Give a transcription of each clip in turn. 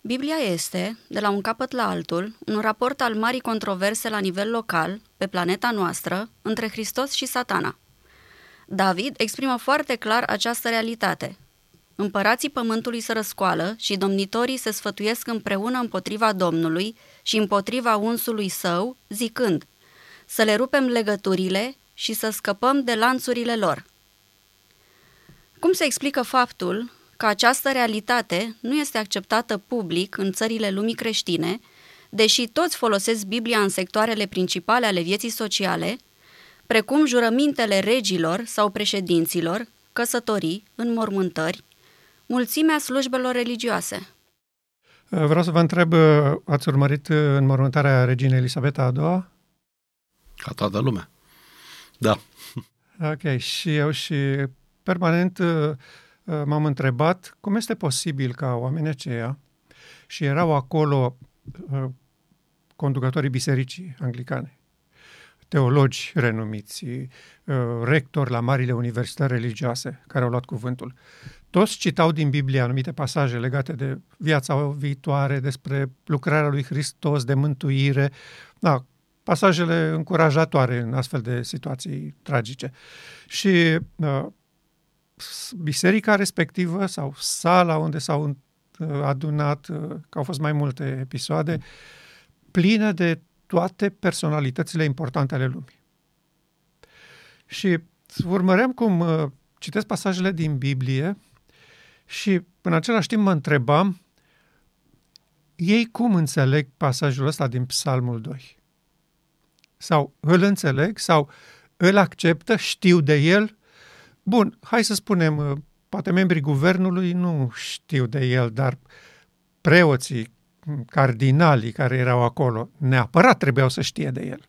Biblia este, de la un capăt la altul, un raport al marii controverse la nivel local, pe planeta noastră, între Hristos și satana. David exprimă foarte clar această realitate. Împărații pământului se răscoală și domnitorii se sfătuiesc împreună împotriva Domnului și împotriva unsului său, zicând, să le rupem legăturile și să scăpăm de lanțurile lor. Cum se explică faptul că această realitate nu este acceptată public în țările lumii creștine, deși toți folosesc Biblia în sectoarele principale ale vieții sociale, precum jurămintele regilor sau președinților, căsătorii, înmormântări, mulțimea slujbelor religioase. Vreau să vă întreb, ați urmărit înmormântarea reginei Elisabeta a doua? Ca toată lumea. Da. Ok, și eu și permanent Uh, m-am întrebat cum este posibil ca oamenii aceia, și erau acolo uh, conducătorii bisericii anglicane, teologi renumiți, uh, rectori la marile universități religioase care au luat cuvântul. Toți citau din Biblie anumite pasaje legate de viața viitoare, despre lucrarea lui Hristos, de mântuire, da, pasajele încurajatoare în astfel de situații tragice. Și uh, biserica respectivă sau sala unde s-au uh, adunat, uh, că au fost mai multe episoade, plină de toate personalitățile importante ale lumii. Și urmăream cum uh, citesc pasajele din Biblie și în același timp mă întrebam ei cum înțeleg pasajul ăsta din Psalmul 2? Sau îl înțeleg sau îl acceptă, știu de el Bun, hai să spunem, uh, poate membrii guvernului nu știu de el, dar preoții, cardinalii care erau acolo, neapărat trebuiau să știe de el.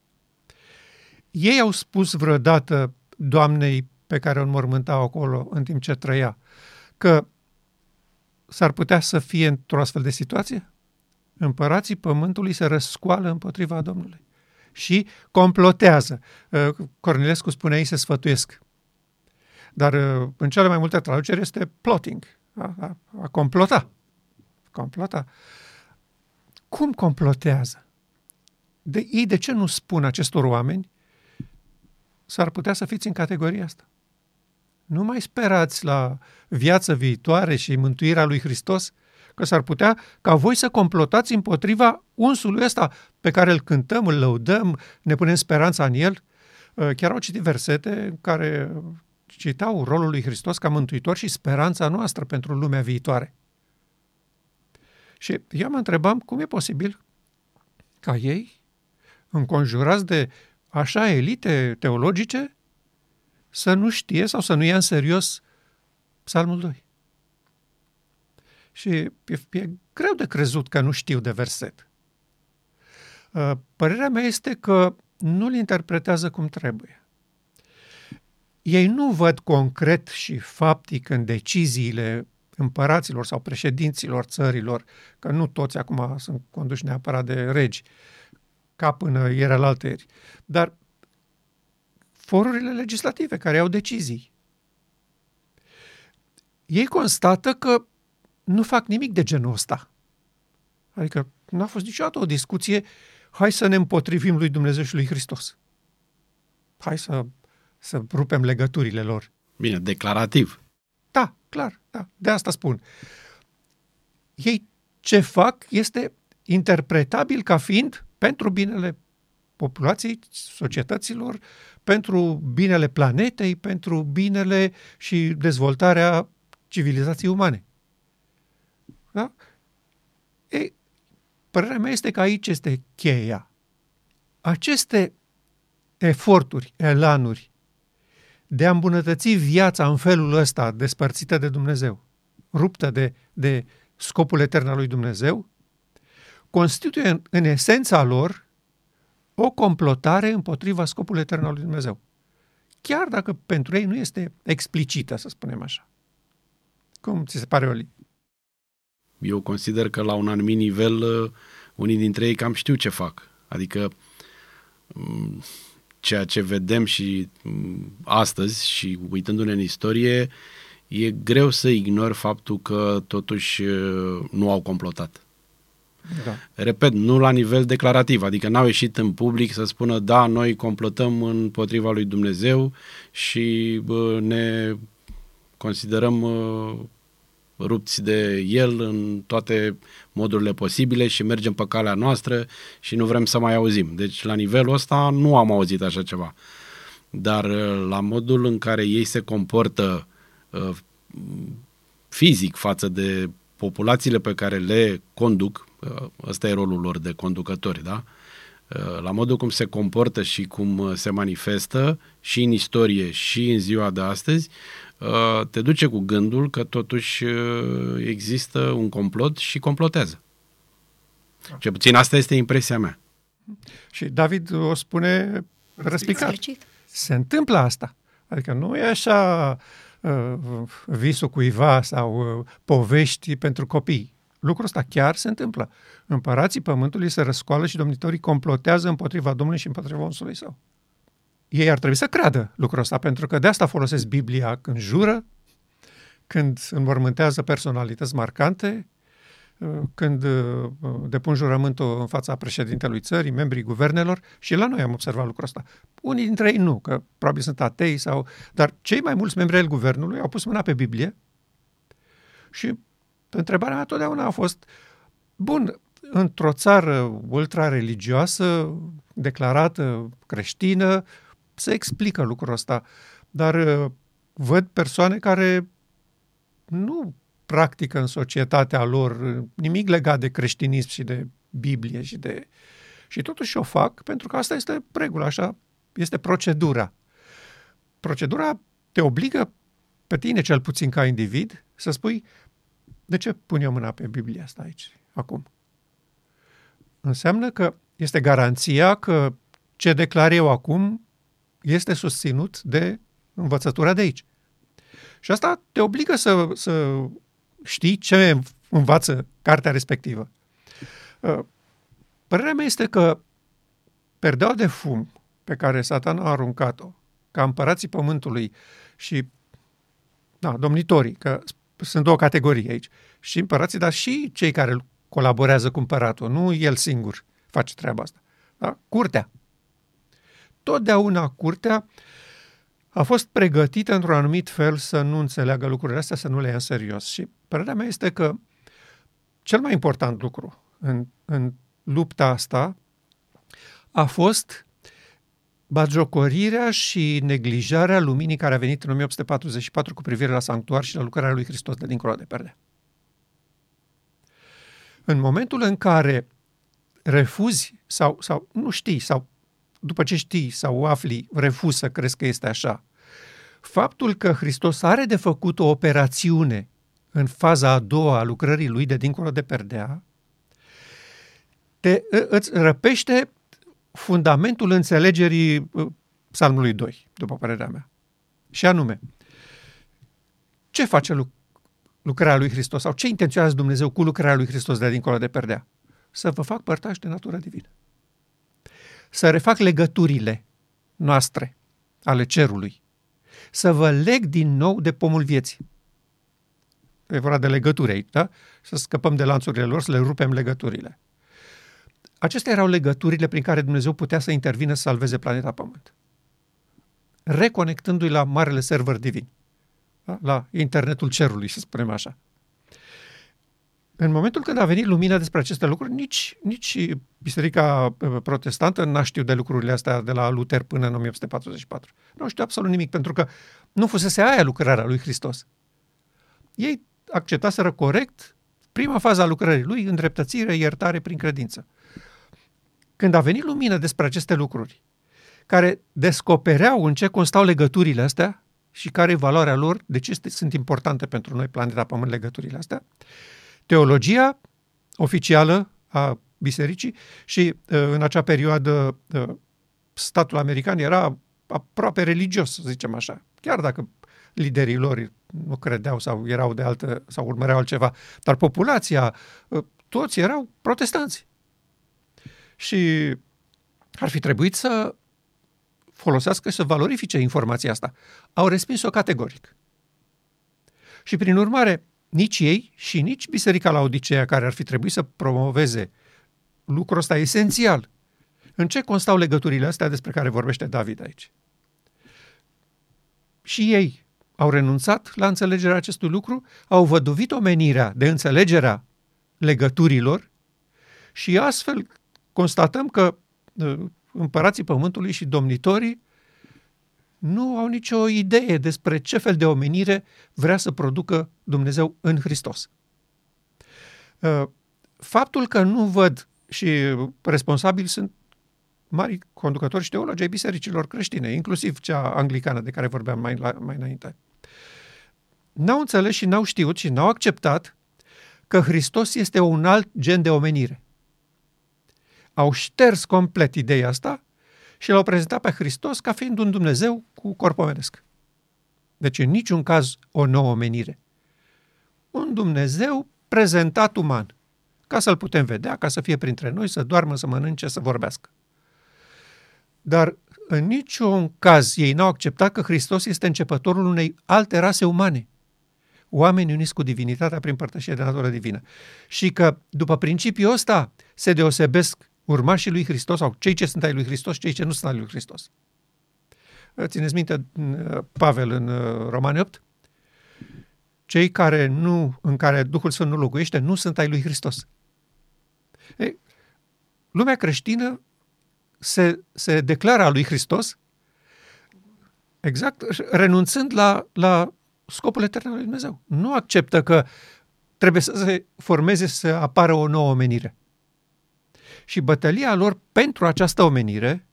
Ei au spus vreodată doamnei pe care o înmormântau acolo în timp ce trăia, că s-ar putea să fie într-o astfel de situație? Împărații pământului se răscoală împotriva Domnului și complotează. Uh, Cornilescu spunea, ei se sfătuiesc. Dar uh, în cele mai multe traduceri este plotting, a, a, a complota. Complota. Cum complotează? De, ei de ce nu spun acestor oameni s-ar putea să fiți în categoria asta? Nu mai sperați la viață viitoare și mântuirea lui Hristos, că s-ar putea ca voi să complotați împotriva unsului ăsta pe care îl cântăm, îl lăudăm, ne punem speranța în el. Uh, chiar au citit versete care citau rolul lui Hristos ca mântuitor și speranța noastră pentru lumea viitoare. Și eu mă întrebam cum e posibil ca ei, înconjurați de așa elite teologice, să nu știe sau să nu ia în serios Psalmul 2. Și e, e greu de crezut că nu știu de verset. Uh, părerea mea este că nu-l interpretează cum trebuie ei nu văd concret și faptic în deciziile împăraților sau președinților țărilor, că nu toți acum sunt conduși neapărat de regi, ca până era la alteri, dar forurile legislative care au decizii. Ei constată că nu fac nimic de genul ăsta. Adică nu a fost niciodată o discuție, hai să ne împotrivim lui Dumnezeu și lui Hristos. Hai să să rupem legăturile lor. Bine, declarativ. Da, clar, da, de asta spun. Ei ce fac este interpretabil ca fiind pentru binele populației, societăților, pentru binele planetei, pentru binele și dezvoltarea civilizației umane. Da? Ei, părerea mea este că aici este cheia. Aceste eforturi, elanuri de a îmbunătăți viața în felul ăsta, despărțită de Dumnezeu, ruptă de, de scopul etern al lui Dumnezeu, constituie în, în esența lor o complotare împotriva scopului etern al lui Dumnezeu. Chiar dacă pentru ei nu este explicită, să spunem așa. Cum ți se pare, Oli? Eu consider că la un anumit nivel uh, unii dintre ei cam știu ce fac. Adică mm, ceea ce vedem și mm, astăzi și uitându-ne în istorie, e greu să ignori faptul că totuși nu au complotat. Da. Repet, nu la nivel declarativ, adică n-au ieșit în public să spună da, noi complotăm împotriva lui Dumnezeu și bă, ne considerăm uh, rupți de el în toate modurile posibile și mergem pe calea noastră și nu vrem să mai auzim. Deci la nivelul ăsta nu am auzit așa ceva. Dar uh, la modul în care ei se comportă uh, fizic față de populațiile pe care le conduc, uh, ăsta e rolul lor de conducători, da? Uh, la modul cum se comportă și cum uh, se manifestă și în istorie și în ziua de astăzi, Uh, te duce cu gândul că totuși uh, există un complot și complotează. Ce puțin asta este impresia mea. Și David o spune răspicat. Se întâmplă asta. Adică nu e așa uh, visul cuiva sau uh, povești pentru copii. Lucrul ăsta chiar se întâmplă. Împărații pământului se răscoală și domnitorii complotează împotriva Domnului și împotriva unsului său ei ar trebui să creadă lucrul ăsta, pentru că de asta folosesc Biblia când jură, când înmormântează personalități marcante, când uh, depun jurământul în fața președintelui țării, membrii guvernelor și la noi am observat lucrul ăsta. Unii dintre ei nu, că probabil sunt atei sau... Dar cei mai mulți membri ai guvernului au pus mâna pe Biblie și întrebarea mea totdeauna a fost bun, într-o țară ultra-religioasă, declarată creștină, se explică lucrul ăsta, dar uh, văd persoane care nu practică în societatea lor uh, nimic legat de creștinism și de Biblie și de... Și totuși o fac pentru că asta este regula, așa este procedura. Procedura te obligă pe tine, cel puțin ca individ, să spui de ce pun eu mâna pe Biblia asta aici, acum? Înseamnă că este garanția că ce declar eu acum este susținut de învățătura de aici. Și asta te obligă să, să știi ce învață cartea respectivă. Uh, părerea mea este că perdeaua de fum pe care satana a aruncat-o ca împărații pământului și da, domnitorii, că sunt două categorii aici, și împărații, dar și cei care colaborează cu împăratul, nu el singur face treaba asta. Da? Curtea totdeauna curtea a fost pregătită într-un anumit fel să nu înțeleagă lucrurile astea, să nu le ia în serios. Și părerea mea este că cel mai important lucru în, în lupta asta a fost bagiocorirea și neglijarea luminii care a venit în 1844 cu privire la sanctuar și la lucrarea lui Hristos de dincolo de perdea. În momentul în care refuzi sau, sau nu știi sau după ce știi sau o afli, refuzi să crezi că este așa. Faptul că Hristos are de făcut o operațiune în faza a doua a lucrării lui de dincolo de perdea, te, îți răpește fundamentul înțelegerii uh, psalmului 2, după părerea mea. Și anume, ce face lu- lucrarea lui Hristos sau ce intenționează Dumnezeu cu lucrarea lui Hristos de dincolo de perdea? Să vă fac părtași de natură divină să refac legăturile noastre ale cerului, să vă leg din nou de pomul vieții. E vorba de legături aici, da? Să scăpăm de lanțurile lor, să le rupem legăturile. Acestea erau legăturile prin care Dumnezeu putea să intervină să salveze planeta Pământ. Reconectându-i la marele server divin, da? la internetul cerului, să spunem așa. În momentul când a venit lumina despre aceste lucruri, nici, nici Biserica uh, Protestantă n-a știut de lucrurile astea de la Luther până în 1844. Nu știu absolut nimic, pentru că nu fusese aia lucrarea lui Hristos. Ei acceptaseră corect prima fază a lucrării lui, îndreptățire, iertare prin credință. Când a venit lumină despre aceste lucruri, care descopereau în ce constau legăturile astea și care e valoarea lor, de ce sunt importante pentru noi, planeta Pământ, legăturile astea, teologia oficială a bisericii și uh, în acea perioadă uh, statul american era aproape religios, să zicem așa. Chiar dacă liderii lor nu credeau sau erau de altă, sau urmăreau altceva, dar populația, uh, toți erau protestanți. Și ar fi trebuit să folosească și să valorifice informația asta. Au respins-o categoric. Și prin urmare, nici ei și nici Biserica la Odiseea, care ar fi trebuit să promoveze lucrul ăsta esențial. În ce constau legăturile astea despre care vorbește David aici? Și ei au renunțat la înțelegerea acestui lucru, au văduvit omenirea de înțelegerea legăturilor și astfel constatăm că ă, împărații pământului și domnitorii nu au nicio idee despre ce fel de omenire vrea să producă Dumnezeu în Hristos. Ă, faptul că nu văd și responsabili sunt mari conducători și teologi ai bisericilor creștine, inclusiv cea anglicană de care vorbeam mai, la, mai înainte. N-au înțeles și n-au știut și n-au acceptat că Hristos este un alt gen de omenire. Au șters complet ideea asta și l-au prezentat pe Hristos ca fiind un Dumnezeu cu corp omenesc. Deci în niciun caz o nouă omenire. Un Dumnezeu prezentat uman, ca să-l putem vedea, ca să fie printre noi, să doarmă, să mănânce, să vorbească. Dar în niciun caz ei n-au acceptat că Hristos este începătorul unei alte rase umane. Oameni uniți cu divinitatea prin părtășie de natură divină. Și că după principiul ăsta se deosebesc urmașii lui Hristos sau cei ce sunt ai lui Hristos și cei ce nu sunt ai lui Hristos. Țineți minte Pavel în uh, Romani 8? Cei care nu, în care Duhul Sfânt nu locuiește nu sunt ai lui Hristos. Ei, lumea creștină se, se declară a lui Hristos exact renunțând la, la scopul etern al lui Dumnezeu. Nu acceptă că trebuie să se formeze să apară o nouă omenire. Și bătălia lor pentru această omenire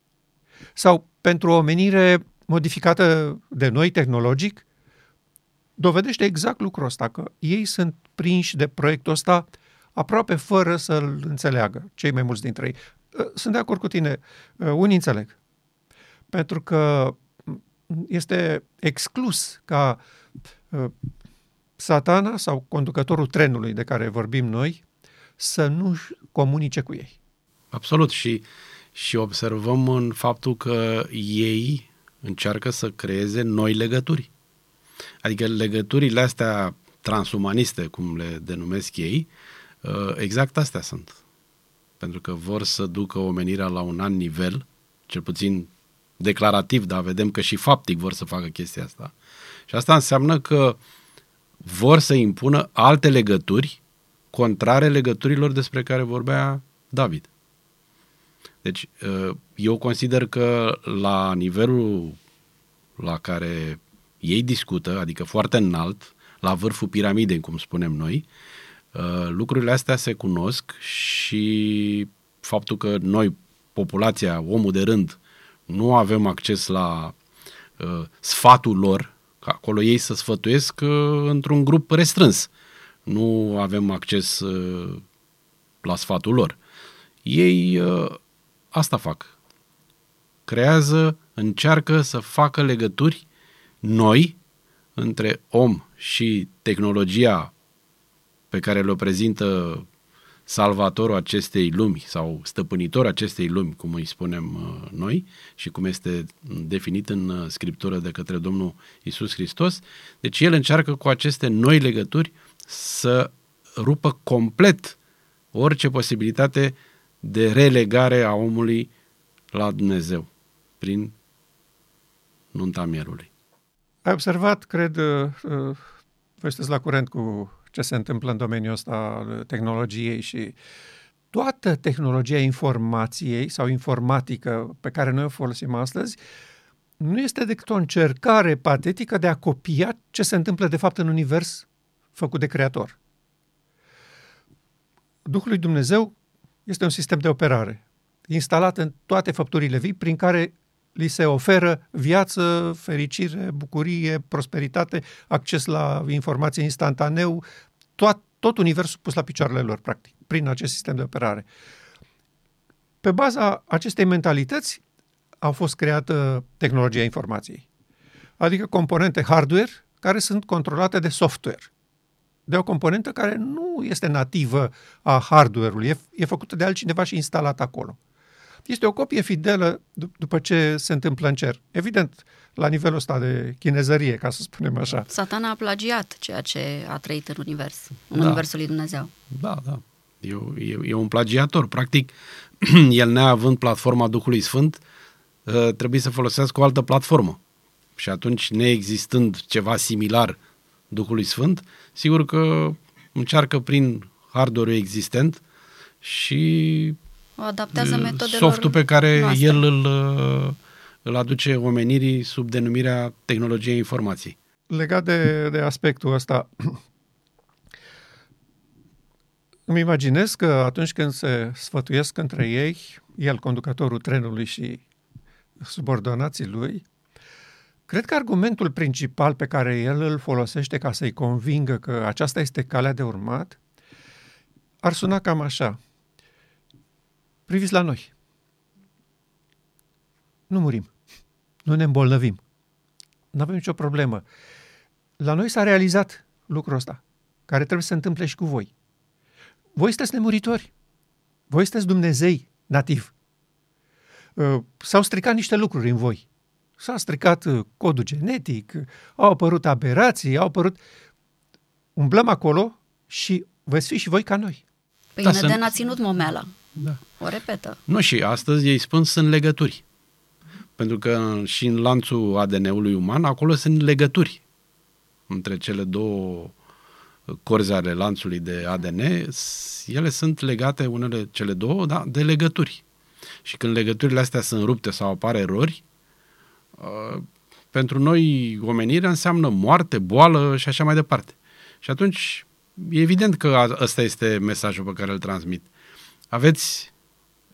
sau pentru o omenire modificată de noi tehnologic dovedește exact lucrul ăsta, că ei sunt prinși de proiectul ăsta aproape fără să-l înțeleagă, cei mai mulți dintre ei. Ă, sunt de acord cu tine, ă, unii înțeleg. Pentru că este exclus ca ă, satana sau conducătorul trenului de care vorbim noi să nu comunice cu ei. Absolut și, și observăm în faptul că ei încearcă să creeze noi legături. Adică legăturile astea transumaniste, cum le denumesc ei, exact astea sunt pentru că vor să ducă omenirea la un alt nivel, cel puțin declarativ, dar vedem că și faptic vor să facă chestia asta. Și asta înseamnă că vor să impună alte legături contrare legăturilor despre care vorbea David. Deci, ă, eu consider că la nivelul la care ei discută, adică foarte înalt, la vârful piramidei, cum spunem noi, Uh, lucrurile astea se cunosc și faptul că noi, populația, omul de rând, nu avem acces la uh, sfatul lor, că acolo ei să sfătuiesc uh, într-un grup restrâns. Nu avem acces uh, la sfatul lor. Ei uh, asta fac. Creează, încearcă să facă legături noi între om și tehnologia pe care le prezintă salvatorul acestei lumi sau stăpânitorul acestei lumi, cum îi spunem uh, noi și cum este definit în uh, Scriptură de către Domnul Isus Hristos. Deci el încearcă cu aceste noi legături să rupă complet orice posibilitate de relegare a omului la Dumnezeu prin nunta mierului. Ai observat, cred, uh, voi sunteți la curent cu ce se întâmplă în domeniul ăsta al tehnologiei și toată tehnologia informației sau informatică pe care noi o folosim astăzi nu este decât o încercare patetică de a copia ce se întâmplă de fapt în univers făcut de creator. Duhul lui Dumnezeu este un sistem de operare instalat în toate făpturile vii prin care li se oferă viață, fericire, bucurie, prosperitate, acces la informație instantaneu, tot, tot universul pus la picioarele lor, practic, prin acest sistem de operare. Pe baza acestei mentalități au fost creată tehnologia informației, adică componente hardware care sunt controlate de software, de o componentă care nu este nativă a hardware-ului, e, e făcută de altcineva și instalată acolo. este o copie fidelă după ce se întâmplă în cer. Evident, la nivelul ăsta de chinezărie, ca să spunem așa. Satana a plagiat ceea ce a trăit în univers, în Da. universul lui Dumnezeu. Da, da. E, e, e un plagiator. Practic, el neavând platforma Duhului Sfânt, uh, trebuie să folosească o altă platformă. Și atunci, neexistând ceva similar Duhului Sfânt, sigur că încearcă prin hardware-ul existent și O adaptează uh, metodelor softul pe care noastre. el îl, uh, îl aduce omenirii sub denumirea tehnologiei informației. Legat de, de aspectul ăsta, îmi imaginez că atunci când se sfătuiesc între ei, el, conducătorul trenului și subordonații lui, cred că argumentul principal pe care el îl folosește ca să-i convingă că aceasta este calea de urmat, ar suna cam așa. Priviți la noi. Nu murim. Nu ne îmbolnăvim. Nu avem nicio problemă. La noi s-a realizat lucrul ăsta, care trebuie să se întâmple și cu voi. Voi sunteți nemuritori. Voi sunteți Dumnezei nativ. Uh, S-au stricat niște lucruri în voi. S-a stricat uh, codul genetic, uh, au apărut aberații, au apărut... Umblăm acolo și veți fi și voi ca noi. Păi Da, da, Neden sunt- a ținut momeala. Da. O repetă. Nu, și astăzi ei spun sunt legături. Pentru că și în lanțul ADN-ului uman, acolo sunt legături între cele două corzi ale lanțului de ADN. S- Ele sunt legate, unele, cele două, da, de legături. Și când legăturile astea sunt rupte sau apar erori, uh, pentru noi omenirea înseamnă moarte, boală și așa mai departe. Și atunci e evident că a- ăsta este mesajul pe care îl transmit. Aveți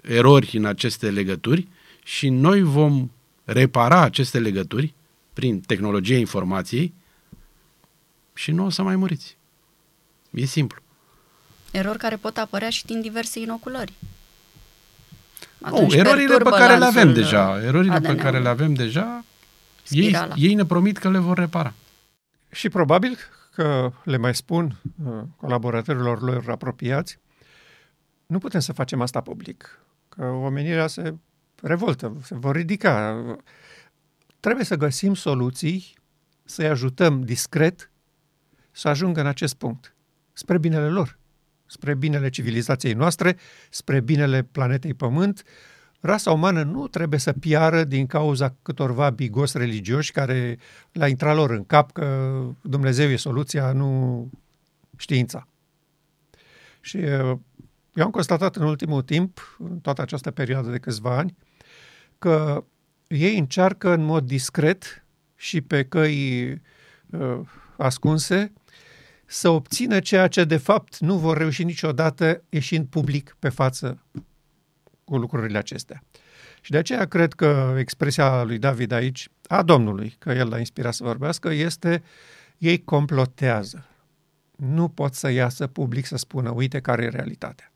erori în aceste legături și noi vom repara aceste legături prin tehnologia informației și nu o să mai muriți. E simplu. Erori care pot apărea și din diverse inoculări. Oh, erorile pe perturbă care le avem lanțul, deja, uh, erorile pe ADN-ului. care le avem deja, ei, Spirala. ei ne promit că le vor repara. Și probabil că le mai spun uh, colaboratorilor lor apropiați, nu putem să facem asta public, că omenirea se revoltă, se vor ridica. Trebuie să găsim soluții, să-i ajutăm discret să ajungă în acest punct, spre binele lor, spre binele civilizației noastre, spre binele planetei Pământ. Rasa umană nu trebuie să piară din cauza câtorva bigos religioși care le-a intrat lor în cap că Dumnezeu e soluția, nu știința. Și uh, eu am constatat în ultimul timp, în toată această perioadă de câțiva ani, că ei încearcă în mod discret și pe căi uh, ascunse să obțină ceea ce de fapt nu vor reuși niciodată ieșind public pe față cu lucrurile acestea. Și de aceea cred că expresia lui David aici, a Domnului, că el l-a inspirat să vorbească, este ei complotează. Nu pot să iasă public să spună, uite care e realitatea.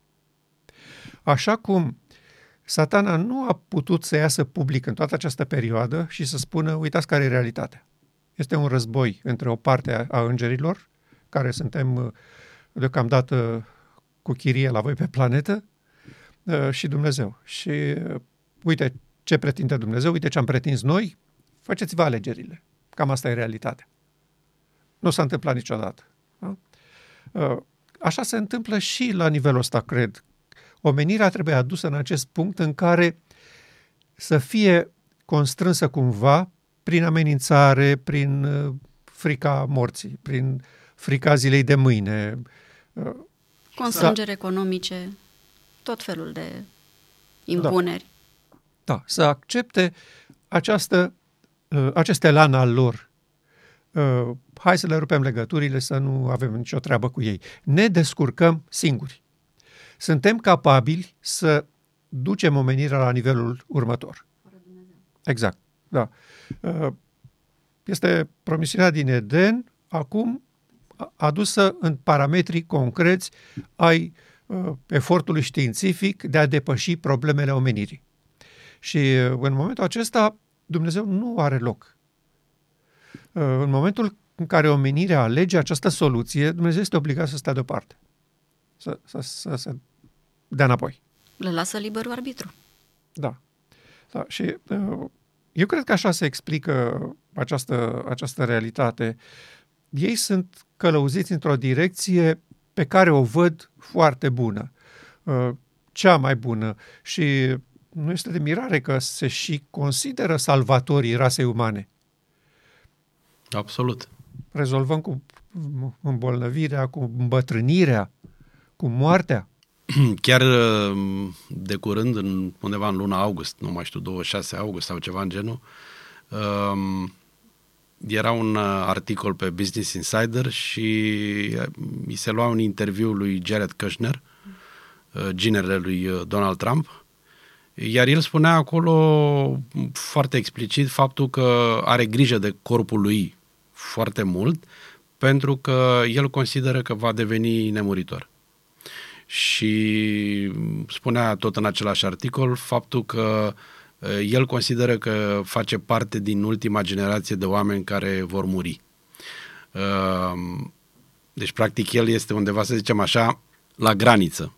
Așa cum satana nu a putut să iasă public în toată această perioadă și să spună, uitați care e realitatea. Este un război între o parte a, a îngerilor, care suntem uh, deocamdată cu chirie la voi pe planetă, uh, și Dumnezeu. Și uh, uite ce pretinde Dumnezeu, uite ce am pretins noi, faceți-vă alegerile. Cam asta e realitatea. Nu s-a întâmplat niciodată. Da? Uh, Așa se întâmplă și la nivelul ăsta, cred. Omenirea trebuie adusă în acest punct în care să fie constrânsă cumva prin amenințare, prin uh, frica morții, prin frica zilei de mâine. Uh, Constrângeri economice, tot felul de impuneri. Da, să accepte această, uh, acest elan al lor. Uh, Hai să le rupem legăturile, să nu avem nicio treabă cu ei. Ne descurcăm singuri. Suntem capabili să ducem omenirea la nivelul următor. Exact, da. Uh, Este promisiunea din Eden, acum a- adusă în parametri concreți ai uh, efortului științific de a depăși problemele omenirii. Și uh, în momentul acesta Dumnezeu nu are loc. Uh, În momentul în care omenirea alege această soluție, Dumnezeu este obligat să stea deoparte. Să, să, să, să dea înapoi. Le lasă liberul arbitru. Da. da. Și uh, eu cred că așa se explică această, această realitate. Ei sunt călăuziți într-o direcție pe care o văd foarte bună, uh, cea mai bună și nu este de mirare că se și consideră salvatorii rasei umane. Absolut. Rezolvăm cu îmbolnăvirea, cu îmbătrânirea, cu moartea. Chiar uh, de curând, în, undeva în luna august, nu mai știu, 26 august sau ceva în genul, um, era un uh, articol pe Business Insider și mi uh, se lua un interviu lui Jared Kushner, ginerele lui Donald Trump, iar el spunea acolo foarte explicit faptul că are grijă de corpul lui foarte mult, pentru că el consideră că va deveni nemuritor. Și spunea tot în același articol faptul că el consideră că face parte din ultima generație de oameni care vor muri. Deci, practic, el este undeva, să zicem așa, la graniță.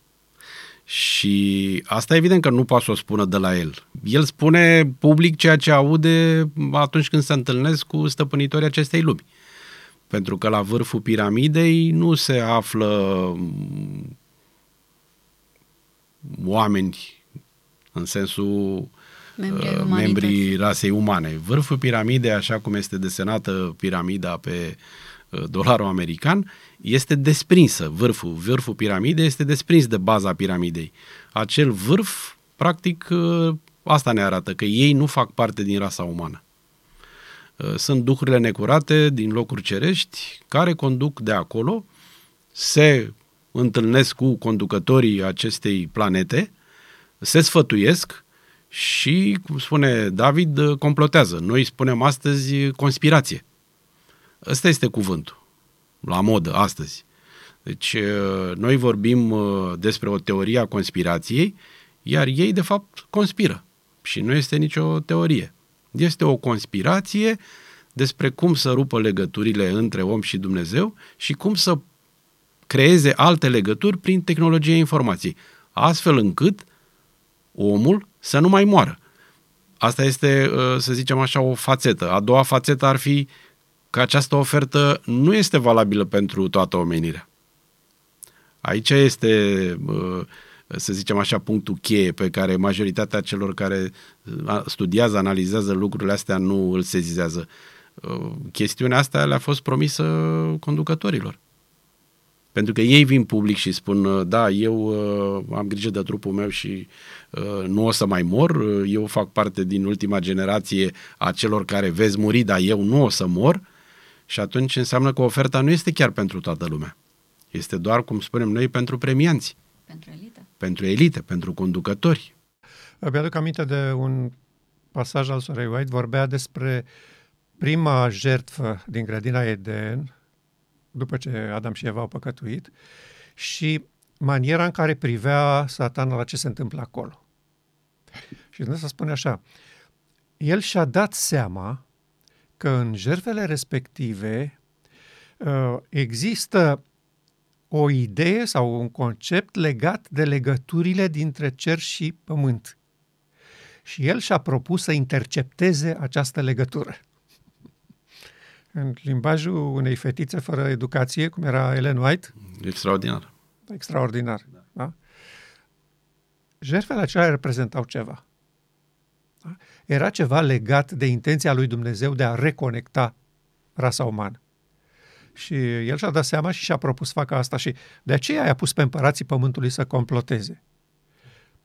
Și asta evident că nu poate să o spună de la el. El spune public ceea ce aude atunci când se întâlnesc cu stăpânitorii acestei lumi. Pentru că la vârful piramidei nu se află oameni în sensul membrii, uh, membrii rasei umane. Vârful piramidei, așa cum este desenată piramida pe uh, dolarul american, este desprinsă. Vârful, vârful piramidei este desprins de baza piramidei. Acel vârf, practic, uh, asta ne arată, că ei nu fac parte din rasa umană. Uh, sunt duhurile necurate din locuri cerești care conduc de acolo, se întâlnesc cu conducătorii acestei planete, se sfătuiesc și, cum spune David, complotează. Noi spunem astăzi conspirație. Ăsta este cuvântul, la modă, astăzi. Deci, noi vorbim despre o teorie a conspirației, iar ei, de fapt, conspiră. Și nu este nicio teorie. Este o conspirație despre cum să rupă legăturile între om și Dumnezeu și cum să creeze alte legături prin tehnologia informației, astfel încât omul să nu mai moară. Asta este, uh, să zicem așa, o fațetă. A doua fațetă ar fi că această ofertă nu este valabilă pentru toată omenirea. Aici este, uh, să zicem așa, punctul cheie pe care majoritatea celor care uh, studiază, analizează lucrurile astea nu îl sezizează. Chestiunea asta le-a fost promisă conducătorilor. Pentru că ei vin public și spun, uh, da, eu uh, am grijă de trupul meu și uh, nu o să mai mor, uh, eu fac parte din ultima generație a celor care vezi muri, dar eu nu o să mor, și atunci înseamnă că oferta nu este chiar pentru toată lumea. Este doar, cum spunem noi, pentru premianți. Pentru elite. Pentru elite, pentru conducători. Mi-aduc aminte de un pasaj al Sorei White, vorbea despre prima jertfă din grădina Eden, după ce Adam și Eva au păcătuit, și maniera în care privea satana la ce se întâmplă acolo. Și Dumnezeu spune așa, el și-a dat seama că în jertfele respective uh, există o idee sau un concept legat de legăturile dintre cer și pământ. Și el și-a propus să intercepteze această legătură în limbajul unei fetițe fără educație, cum era Ellen White. Extraordinar. Extraordinar. Da. da? Jertfele acelea reprezentau ceva. Da? Era ceva legat de intenția lui Dumnezeu de a reconecta rasa umană. Și el și-a dat seama și și-a propus să facă asta și de aceea i-a pus pe împărații pământului să comploteze.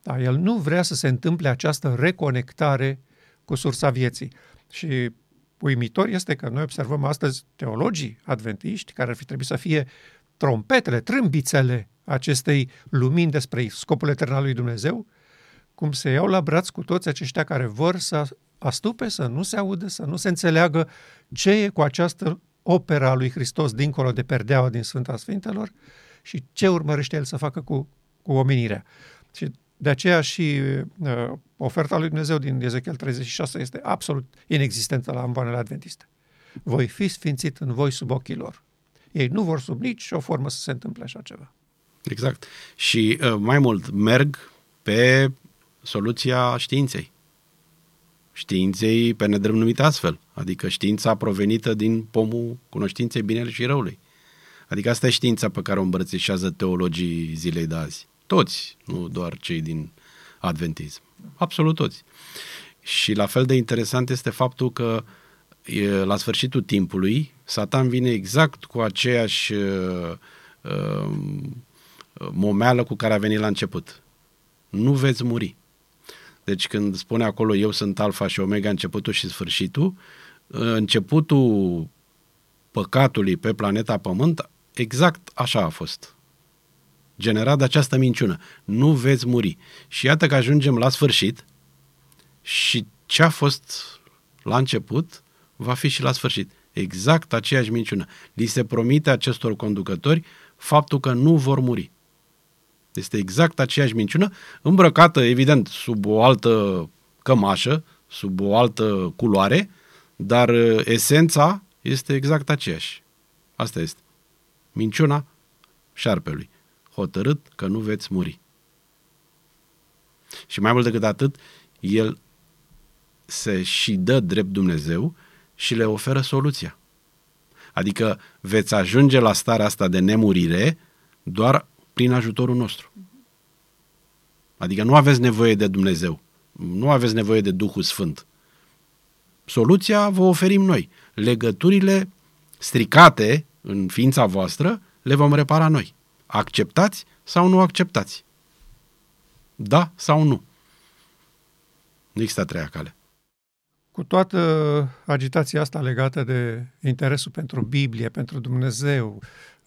Da, el nu vrea să se întâmple această reconectare cu sursa vieții. Și uimitor este că noi observăm astăzi teologii adventiști, care ar fi trebuit să fie trompetele, trâmbițele acestei lumini despre scopul etern al lui Dumnezeu, cum se iau la braț cu toți aceștia care vor să astupe, să nu se audă, să nu se înțeleagă ce e cu această opera a lui Hristos dincolo de perdeaua din Sfânta Sfintelor și ce urmărește El să facă cu, cu omenirea. Și de aceea și uh, oferta lui Dumnezeu din Ezechiel 36 este absolut inexistentă la amboanele adventiste. Voi fi sfințit în voi sub ochii lor. Ei nu vor sub nici o formă să se întâmple așa ceva. Exact. Și uh, mai mult, merg pe soluția științei. Științei pe nedrept numit astfel, adică știința provenită din pomul cunoștinței binele și răului. Adică asta e știința pe care o îmbrățișează teologii zilei de azi. Toți, nu doar cei din adventism. Absolut toți. Și la fel de interesant este faptul că la sfârșitul timpului, Satan vine exact cu aceeași uh, uh, momeală cu care a venit la început. Nu veți muri. Deci când spune acolo eu sunt alfa și omega, începutul și sfârșitul, începutul păcatului pe planeta Pământ, exact așa a fost. Generat de această minciună. Nu veți muri. Și iată că ajungem la sfârșit și ce a fost la început va fi și la sfârșit. Exact aceeași minciună. Li se promite acestor conducători faptul că nu vor muri. Este exact aceeași minciună, îmbrăcată, evident, sub o altă cămașă, sub o altă culoare, dar uh, esența este exact aceeași. Asta este. Minciuna șarpelui. Hotărât că nu veți muri. Și mai mult decât atât, el se și dă drept Dumnezeu și le oferă soluția. Adică veți ajunge la starea asta de nemurire doar prin ajutorul nostru. Adică nu aveți nevoie de Dumnezeu, nu aveți nevoie de Duhul Sfânt. Soluția vă oferim noi. Legăturile stricate în ființa voastră le vom repara noi. Acceptați sau nu acceptați? Da sau nu? Nu există a treia cale. Cu toată agitația asta legată de interesul pentru Biblie, pentru Dumnezeu,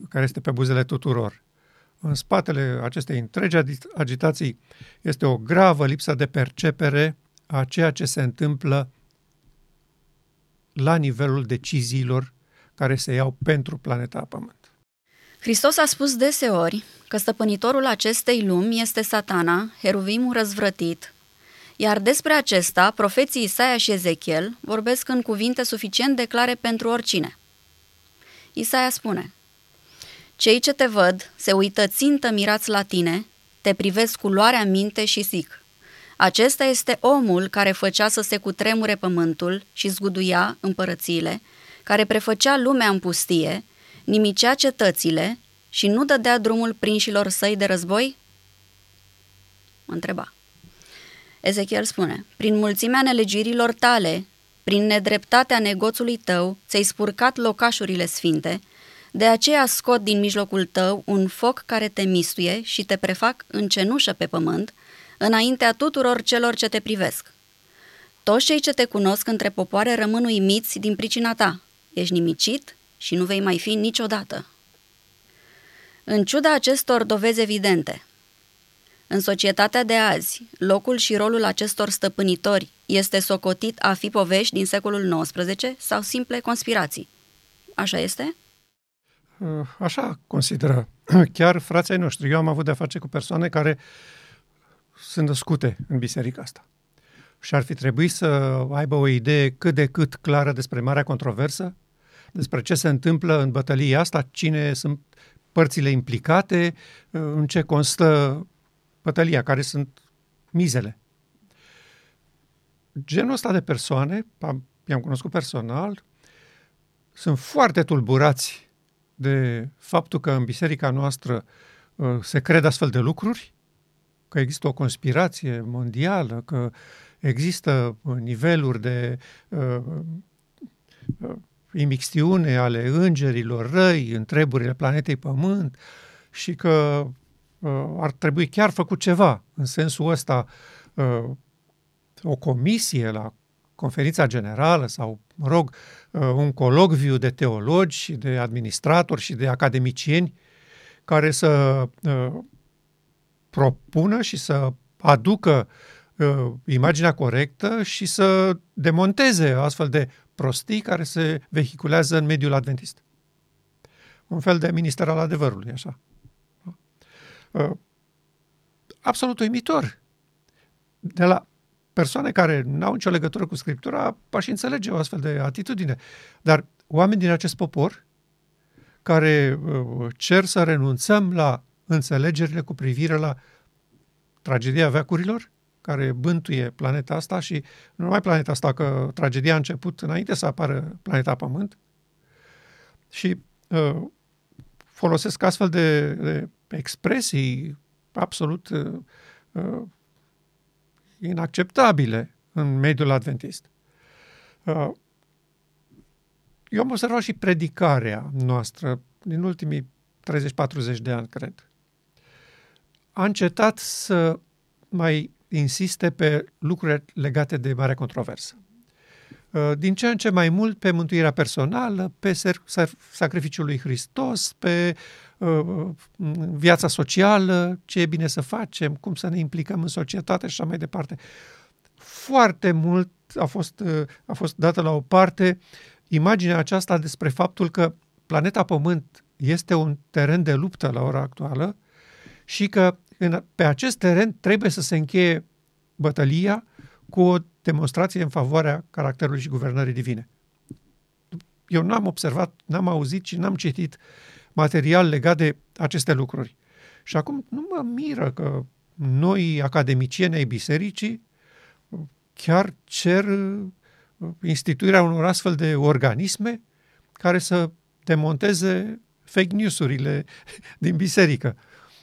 care este pe buzele tuturor, în spatele acestei întregi agitații este o gravă lipsă de percepere a ceea ce se întâmplă la nivelul deciziilor care se iau pentru planeta Pământ. Hristos a spus deseori că stăpânitorul acestei lumi este satana, heruvimul răzvrătit, iar despre acesta profeții Isaia și Ezechiel vorbesc în cuvinte suficient de clare pentru oricine. Isaia spune – cei ce te văd se uită țintă mirați la tine, te privesc cu luarea minte și zic, acesta este omul care făcea să se cutremure pământul și zguduia împărățiile, care prefăcea lumea în pustie, nimicea cetățile și nu dădea drumul prinșilor săi de război? Mă întreba. Ezechiel spune, prin mulțimea nelegirilor tale, prin nedreptatea negoțului tău, ți-ai spurcat locașurile sfinte, de aceea scot din mijlocul tău un foc care te mistuie și te prefac în cenușă pe pământ, înaintea tuturor celor ce te privesc. Toți cei ce te cunosc între popoare rămân uimiți din pricina ta. Ești nimicit și nu vei mai fi niciodată. În ciuda acestor dovezi evidente, în societatea de azi, locul și rolul acestor stăpânitori este socotit a fi povești din secolul XIX sau simple conspirații. Așa este? Uh, așa consideră chiar frații noștri. Eu am avut de-a face cu persoane care sunt născute în biserica asta. Și ar fi trebuit să aibă o idee cât de cât clară despre marea controversă, despre ce se întâmplă în bătălia asta, cine sunt părțile implicate, uh, în ce constă bătălia, care sunt mizele. Genul ăsta de persoane, i-am cunoscut personal, sunt foarte tulburați de faptul că în biserica noastră uh, se cred astfel de lucruri, că există o conspirație mondială, că există uh, niveluri de uh, uh, imixtiune ale îngerilor răi în treburile planetei Pământ și că uh, ar trebui chiar făcut ceva. În sensul ăsta uh, o comisie la conferința generală sau, mă rog, uh, un colocviu de teologi și de administratori și de academicieni care să uh, propună și să aducă uh, imaginea corectă și să demonteze astfel de prostii care se vehiculează în mediul adventist. Un fel de minister al adevărului, așa. Absolut uimitor. De la persoane care n-au nicio legătură cu Scriptura aș înțelege o astfel de atitudine. Dar oameni din acest popor care uh, cer să renunțăm la înțelegerile cu privire la tragedia veacurilor, care bântuie planeta asta și nu numai planeta asta, că tragedia a început înainte să apară planeta Pământ și uh, folosesc astfel de, de expresii absolut uh, uh, inacceptabile în mediul adventist. Uh, eu am observat și predicarea noastră din ultimii 30-40 de ani, cred. A încetat să mai insiste pe lucruri legate de mare controversă. Uh, din ce în ce mai mult pe mântuirea personală, pe sacrificiul lui Hristos, pe uh, viața socială, ce e bine să facem, cum să ne implicăm în societate și așa mai departe. Foarte mult a fost, uh, a fost dată la o parte imaginea aceasta despre faptul că planeta Pământ este un teren de luptă la ora actuală și că în, pe acest teren trebuie să se încheie bătălia cu o demonstrație în favoarea caracterului și guvernării divine. Eu n-am observat, n-am auzit și n-am citit material legat de aceste lucruri. Și acum nu mă miră că noi, academicieni ai bisericii, chiar cer uh, instituirea unor astfel de organisme care să demonteze fake news-urile din biserică.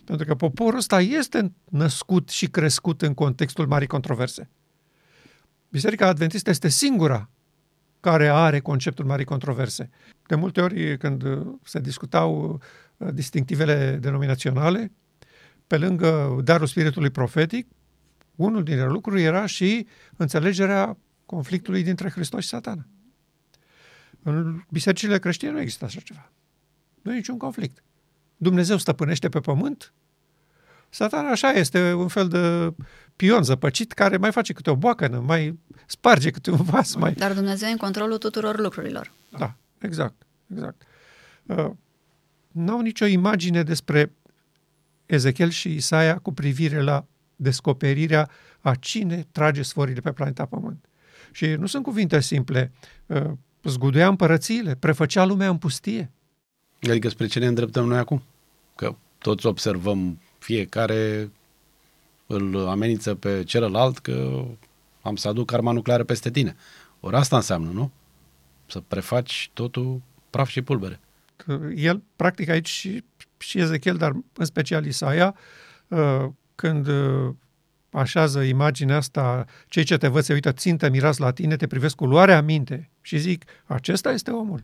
Pentru că poporul ăsta este născut și crescut în contextul marii controverse. Biserica Adventistă este singura care are conceptul marii controverse. De multe ori, când se discutau uh, distinctivele denominaționale, pe lângă darul spiritului profetic, unul dintre lucruri era și înțelegerea conflictului dintre Hristos și satana. În bisericile creștine nu există așa ceva. Nu e niciun conflict. Dumnezeu stăpânește pe pământ, Satana așa este un fel de pion zăpăcit care mai face câte o boacănă, mai sparge câte un vas. Mai... Dar Dumnezeu e în controlul tuturor lucrurilor. Da, exact, exact. Uh, n-au nicio imagine despre Ezechiel și Isaia cu privire la descoperirea a cine trage sforile pe planeta Pământ. Și nu sunt cuvinte simple. Uh, zguduia împărățiile, prefăcea lumea în pustie. Adică spre ce ne îndreptăm noi acum? Că toți observăm fiecare îl amenință pe celălalt că am să aduc arma nucleară peste tine. Ori asta înseamnă, nu? Să prefaci totul praf și pulbere. El, practic aici și, și Ezechiel, dar în special Isaia, uh, când uh, așează imaginea asta, cei ce te văd se uită țintă mirați la tine, te privesc cu luarea minte și zic, acesta este omul.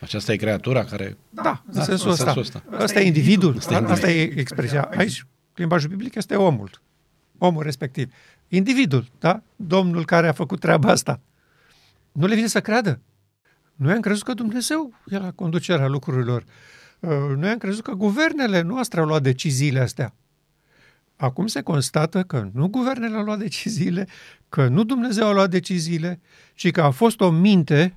Aceasta e creatura care... Da, în da, sensul ăsta. ăsta. Asta e individul, asta, individ. asta e expresia. Aici, limbajul biblic este omul, omul respectiv. Individul, da? Domnul care a făcut treaba asta. Nu le vine să creadă. Noi am crezut că Dumnezeu e la conducerea lucrurilor. Uh, noi am crezut că guvernele noastre au luat deciziile astea. Acum se constată că nu guvernele au luat deciziile, că nu Dumnezeu a luat deciziile, ci că a fost o minte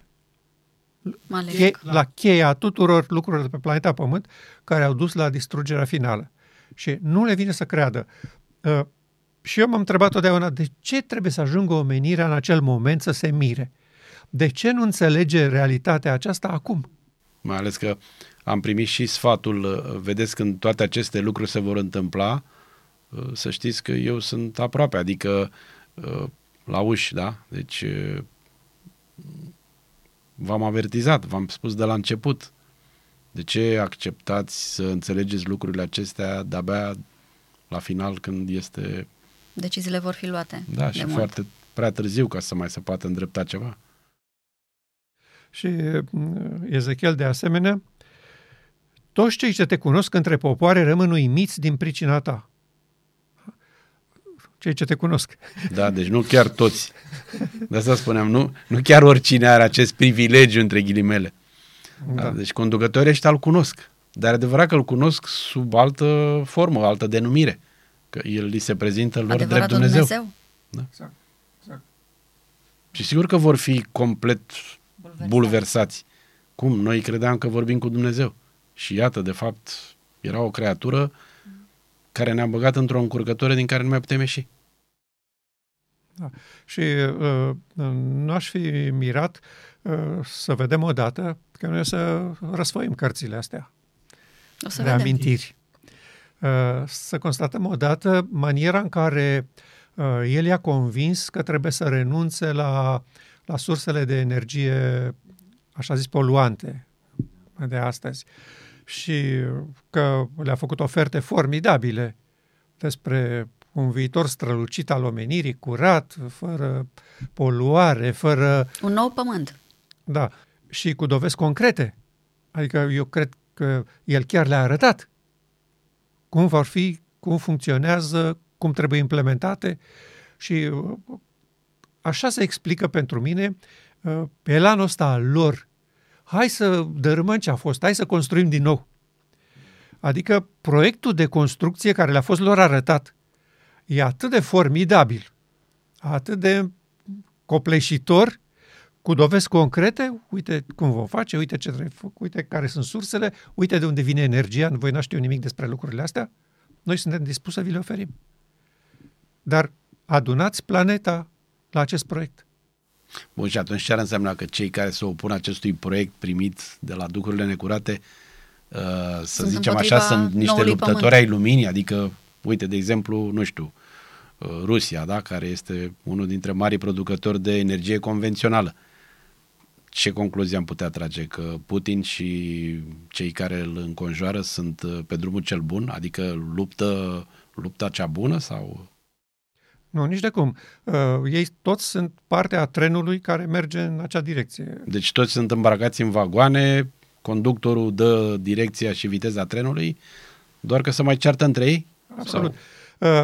che- la cheia tuturor lucrurilor de pe planeta Pământ care au dus la distrugerea finală. Și nu le vine să creadă. Uh, și eu m-am întrebat totdeauna de ce trebuie să ajungă omenirea în acel moment să se mire. De ce nu înțelege realitatea aceasta acum? Mai ales că am primit și sfatul, uh, vedeți când toate aceste lucruri se vor întâmpla, uh, să știți că eu sunt aproape, adică uh, la uși, da? Deci v-am avertizat, v-am spus de la început. De ce acceptați să înțelegeți lucrurile acestea de-abia la final când este... Deciziile vor fi luate. Da, și mult. foarte prea târziu ca să mai se poată îndrepta ceva. Și mm, Ezechiel de asemenea, toți cei ce te cunosc între popoare rămân uimiți din pricina ta cei ce te cunosc. Da, deci nu chiar toți. De asta spuneam, nu, nu chiar oricine are acest privilegiu între ghilimele. Da. Da, deci conducătorii ăștia îl cunosc. Dar adevărat că îl cunosc sub altă formă, altă denumire. Că el li se prezintă lor Adevărat drept Dumnezeu. Dumnezeu. Da. Exact. exact. Și sigur că vor fi complet bulversați. bulversați. Cum? Noi credeam că vorbim cu Dumnezeu. Și iată, de fapt, era o creatură care ne-a băgat într-o încurcătură din care nu mai putem ieși. Da. Și uh, nu aș fi mirat uh, să vedem odată că noi să răsfoim cărțile astea o să de vedem. amintiri. Uh, să constatăm odată maniera în care Uh, el i-a convins că trebuie să renunțe la, la sursele de energie, așa zis, poluante de astăzi. Și că le-a făcut oferte formidabile despre un viitor strălucit al omenirii, curat, fără poluare, fără... Un nou pământ. Da, și cu dovezi concrete. Adică eu cred că el chiar le-a arătat cum vor fi, cum funcționează, cum trebuie implementate și uh, așa se explică pentru mine uh, elanul ăsta al lor. Hai să dărâmăm ce a fost, hai să construim din nou. Adică proiectul de construcție care le-a fost lor arătat e atât de formidabil, atât de copleșitor, cu dovezi concrete, uite cum vom face, uite ce trebuie făcut, uite care sunt sursele, uite de unde vine energia, voi nu știu nimic despre lucrurile astea, noi suntem dispuși să vi le oferim. Dar adunați planeta la acest proiect. Bun, și atunci ce ar însemna că cei care se opun acestui proiect primit de la duhurile necurate, uh, să sunt zicem așa, sunt niște luptători pământ. ai luminii, adică, uite, de exemplu, nu știu, uh, Rusia, da, care este unul dintre marii producători de energie convențională. Ce concluzie am putea trage? Că Putin și cei care îl înconjoară sunt uh, pe drumul cel bun? Adică luptă, lupta cea bună sau nu, nici de cum. Uh, ei toți sunt parte a trenului care merge în acea direcție. Deci toți sunt îmbarcați în vagoane, conductorul dă direcția și viteza trenului, doar că se mai ceartă între ei? Absolut. Uh,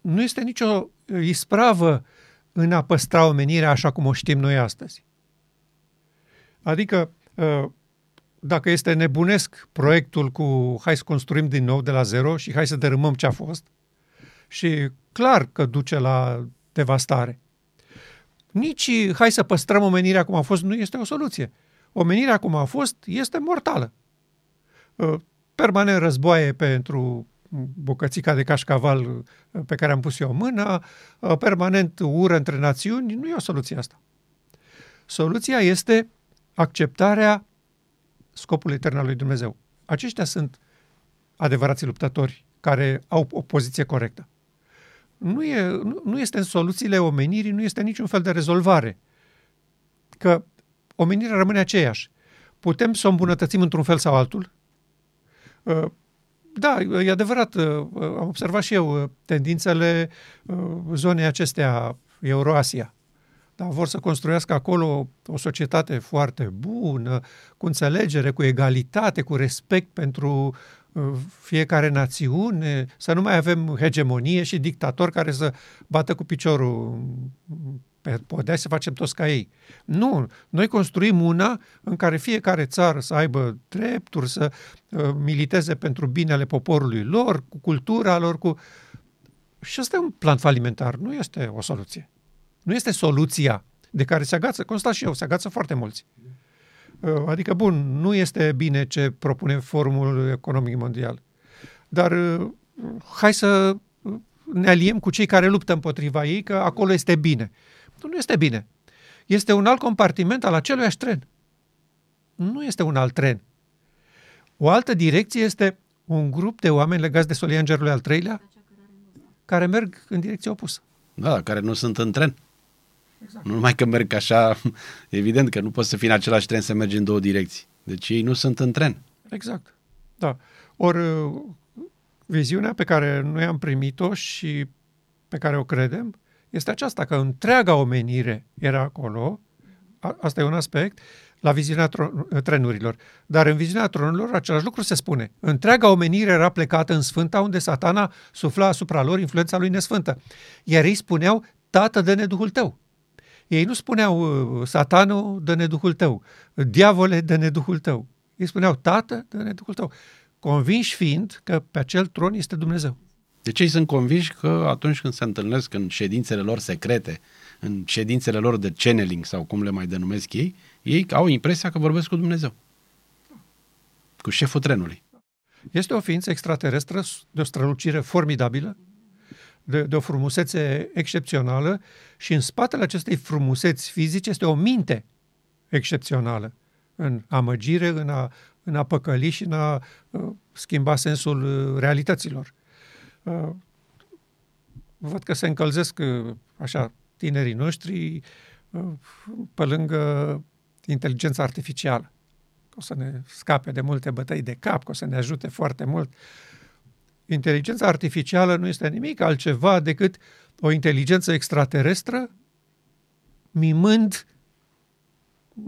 nu este nicio ispravă în a păstra omenirea așa cum o știm noi astăzi. Adică, uh, dacă este nebunesc proiectul cu hai să construim din nou de la zero și hai să dărâmăm ce a fost, și clar că duce la devastare. Nici hai să păstrăm omenirea cum a fost nu este o soluție. Omenirea cum a fost este mortală. Uh, permanent războaie pentru bucățica de cașcaval uh, pe care am pus eu mâna, uh, permanent ură între națiuni, nu e o soluție asta. Soluția este acceptarea scopului etern al lui Dumnezeu. Aceștia sunt adevărații luptători care au o poziție corectă nu, e, nu, nu este în soluțiile omenirii, nu este niciun fel de rezolvare. Că omenirea rămâne aceeași. Putem să o îmbunătățim într-un fel sau altul. Uh, da, e adevărat, uh, am observat și eu uh, tendințele zonei acestea, Euroasia. Da, vor să construiască acolo o societate foarte bună, cu înțelegere, cu egalitate, cu respect pentru fiecare națiune, să nu mai avem hegemonie și dictatori care să bată cu piciorul pe podea să facem toți ca ei. Nu, noi construim una în care fiecare țară să aibă drepturi, să uh, militeze pentru binele poporului lor, cu cultura lor, cu... Și asta e un plan falimentar, nu este o soluție. Nu este soluția de care se agață, constat și eu, se agață foarte mulți. Uh, adică, bun, nu este bine ce propune Forumul Economic Mondial, dar uh, hai să ne aliem cu cei care luptă împotriva ei, că acolo este bine. Nu este bine. Este un alt compartiment al aceluiași tren. Nu este un alt tren. O altă direcție este un grup de oameni legați de solia Îngerului al treilea, care merg în direcția opusă. Da, care nu sunt în tren. Exact. Nu numai că merg așa, evident că nu poți să fii în același tren să mergi în două direcții. Deci ei nu sunt în tren. Exact. Da. Ori viziunea pe care noi am primit-o și pe care o credem este aceasta, că întreaga omenire era acolo, a, asta e un aspect, la viziunea tron- trenurilor. Dar în viziunea tronurilor același lucru se spune. Întreaga omenire era plecată în Sfânta, unde satana sufla asupra lor influența lui nesfântă. Iar ei spuneau, Tată, de Duhul tău. Ei nu spuneau, uh, satanul, dă-ne Duhul tău, diavole, dă-ne Duhul tău. Ei spuneau, tată, dă-ne Duhul tău. Convinși fiind că pe acel tron este Dumnezeu. Deci ei sunt convinși că atunci când se întâlnesc în ședințele lor secrete, în ședințele lor de channeling sau cum le mai denumesc ei, ei au impresia că vorbesc cu Dumnezeu. Cu șeful trenului. Este o ființă extraterestră de o strălucire formidabilă, de, de o frumusețe excepțională și în spatele acestei frumuseți fizice este o minte excepțională în amăgire, în a, în a păcăli și în a uh, schimba sensul uh, realităților. Uh, văd că se încălzesc uh, așa tinerii noștri uh, pe lângă inteligența artificială. O să ne scape de multe bătăi de cap, că o să ne ajute foarte mult. Inteligența artificială nu este nimic altceva decât o inteligență extraterestră mimând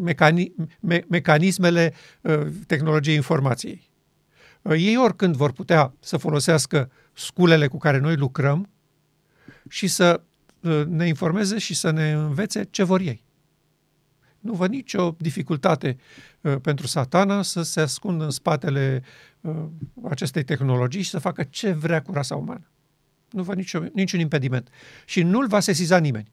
mecani- me- mecanismele uh, tehnologiei informației. Uh, ei oricând vor putea să folosească sculele cu care noi lucrăm și să uh, ne informeze și să ne învețe ce vor ei. Nu văd nicio dificultate uh, pentru satana să se ascundă în spatele uh, acestei tehnologii și să facă ce vrea cu rasa umană. Nu văd nicio, niciun impediment. Și nu-l va sesiza nimeni.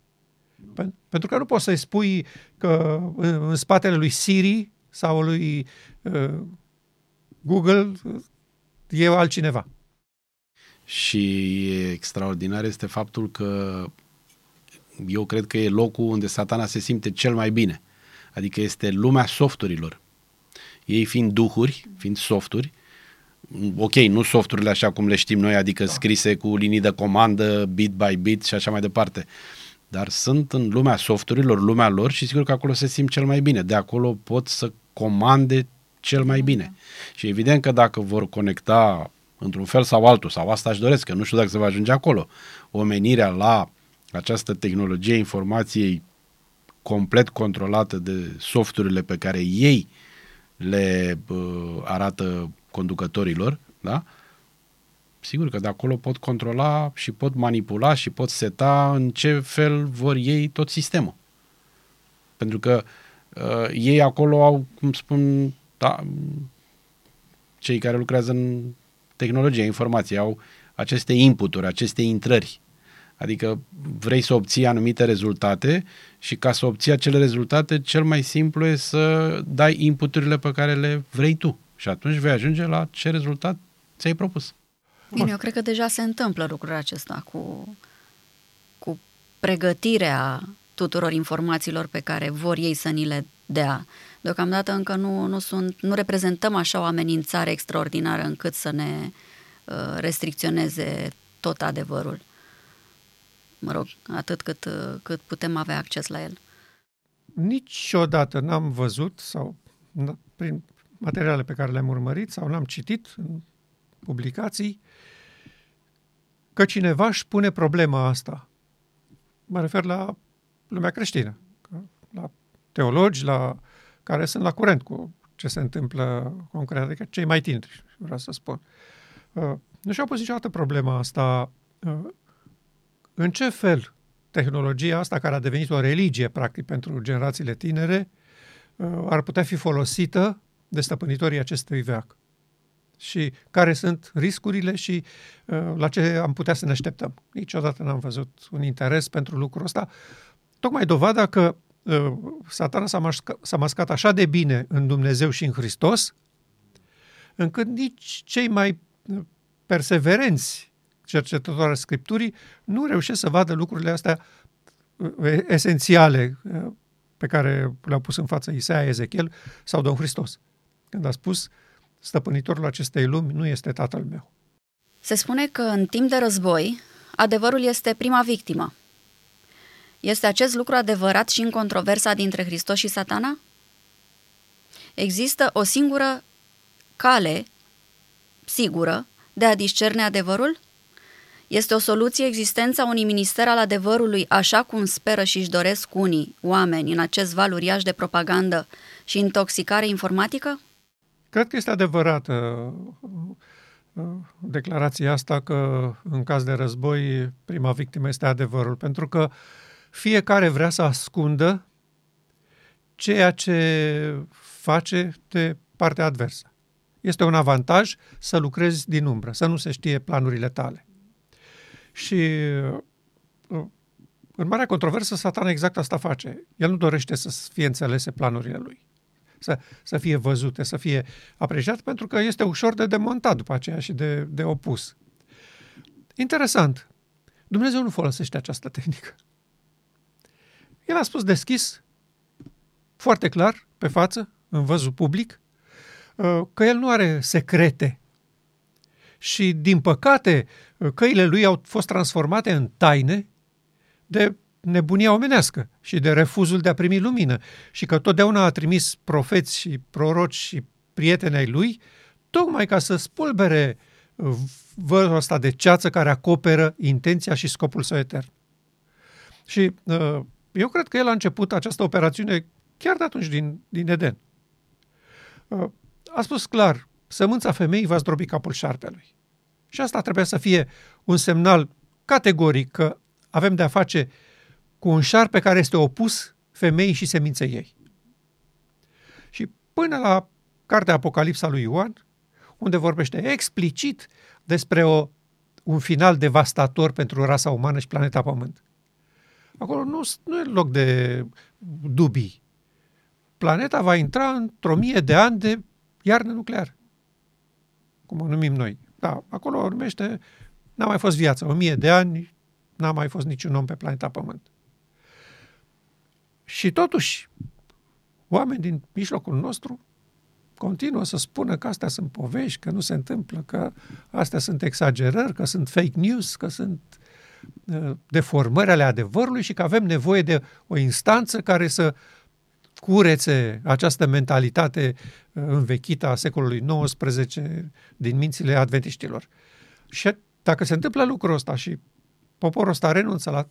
Pentru că nu poți să-i spui că în spatele lui Siri sau lui uh, Google e altcineva. Și extraordinar este faptul că eu cred că e locul unde satana se simte cel mai bine. Adică este lumea softurilor. Ei fiind duhuri, fiind softuri, ok, nu softurile așa cum le știm noi, adică da. scrise cu linii de comandă, bit by bit și așa mai departe. Dar sunt în lumea softurilor, lumea lor și sigur că acolo se simt cel mai bine. De acolo pot să comande cel mai bine. Da. Și evident că dacă vor conecta într-un fel sau altul, sau asta își doresc, că nu știu dacă se va ajunge acolo, omenirea la această tehnologie informației complet controlată de softurile pe care ei le uh, arată conducătorilor, da? Sigur că de acolo pot controla și pot manipula și pot seta în ce fel vor ei tot sistemul. Pentru că uh, ei acolo au, cum spun, da, cei care lucrează în tehnologia informației, au aceste inputuri, aceste intrări Adică vrei să obții anumite rezultate și ca să obții acele rezultate, cel mai simplu e să dai inputurile pe care le vrei tu. Și atunci vei ajunge la ce rezultat ți-ai propus. Bine, eu cred că deja se întâmplă lucrul acesta cu, cu pregătirea tuturor informațiilor pe care vor ei să ni le dea. Deocamdată încă nu, nu, sunt, nu reprezentăm așa o amenințare extraordinară încât să ne uh, restricționeze tot adevărul mă rog, atât cât, cât putem avea acces la el. Niciodată n-am văzut sau prin materiale pe care le-am urmărit sau n-am citit în publicații că cineva își pune problema asta. Mă refer la lumea creștină, la teologi, la care sunt la curent cu ce se întâmplă concret, adică cei mai tineri, vreau să spun. Uh, nu și-au pus niciodată problema asta uh, în ce fel tehnologia asta, care a devenit o religie, practic, pentru generațiile tinere, uh, ar putea fi folosită de stăpânitorii acestui veac? Și care sunt riscurile și uh, la ce am putea să ne așteptăm? Niciodată n-am văzut un interes pentru lucrul ăsta. Tocmai dovada că uh, satana s-a, masca, s-a mascat așa de bine în Dumnezeu și în Hristos, încât nici cei mai perseverenți cercetători al Scripturii nu reușesc să vadă lucrurile astea uh, esențiale uh, pe care le-au pus în față Isaia, Ezechiel sau Domnul Hristos. Când a spus, stăpânitorul acestei lumi nu este tatăl meu. Se spune că în timp de război, adevărul este prima victimă. Este acest lucru adevărat și în controversa dintre Hristos și satana? Există o singură cale sigură de a discerne adevărul? Este o soluție existența unui minister al adevărului, așa cum speră și își doresc unii oameni în acest val uriaș de propagandă și intoxicare informatică? Cred că este adevărată uh, declarația asta că în caz de război prima victimă este adevărul, pentru că fiecare vrea să ascundă ceea ce face de partea adversă. Este un avantaj să lucrezi din umbră, să nu se știe planurile tale. Și uh, în marea controversă, Satan exact asta face. El nu dorește să fie înțelese planurile lui, să, să fie văzute, să fie apreciat, pentru că este ușor de demontat după aceea și de, de opus. Interesant. Dumnezeu nu folosește această tehnică. El a spus deschis, foarte clar, pe față, în văzul public, uh, că el nu are secrete și, din păcate, căile lui au fost transformate în taine de nebunia omenească și de refuzul de a primi lumină și că totdeauna a trimis profeți și proroci și prieteni ai lui tocmai ca să spulbere vărul ăsta de ceață care acoperă intenția și scopul său etern. Și uh, eu cred că el a început această operațiune chiar de atunci din, din Eden. Uh, a spus clar, sămânța femeii va zdrobi capul șarpelui. Și asta trebuie să fie un semnal categoric că avem de a face cu un șarpe care este opus femeii și seminței ei. Și până la cartea Apocalipsa lui Ioan, unde vorbește explicit despre o, un final devastator pentru rasa umană și planeta Pământ. Acolo nu, nu e loc de dubii. Planeta va intra într-o mie de ani de iarnă nucleară, cum o numim noi. Da, acolo o numește, n-a mai fost viață, o mie de ani, n-a mai fost niciun om pe planeta Pământ. Și totuși, oameni din mijlocul nostru continuă să spună că astea sunt povești, că nu se întâmplă, că astea sunt exagerări, că sunt fake news, că sunt uh, deformări ale adevărului și că avem nevoie de o instanță care să curețe această mentalitate uh, învechită a secolului XIX din mințile adventiștilor. Și dacă se întâmplă lucrul ăsta și poporul ăsta renunță la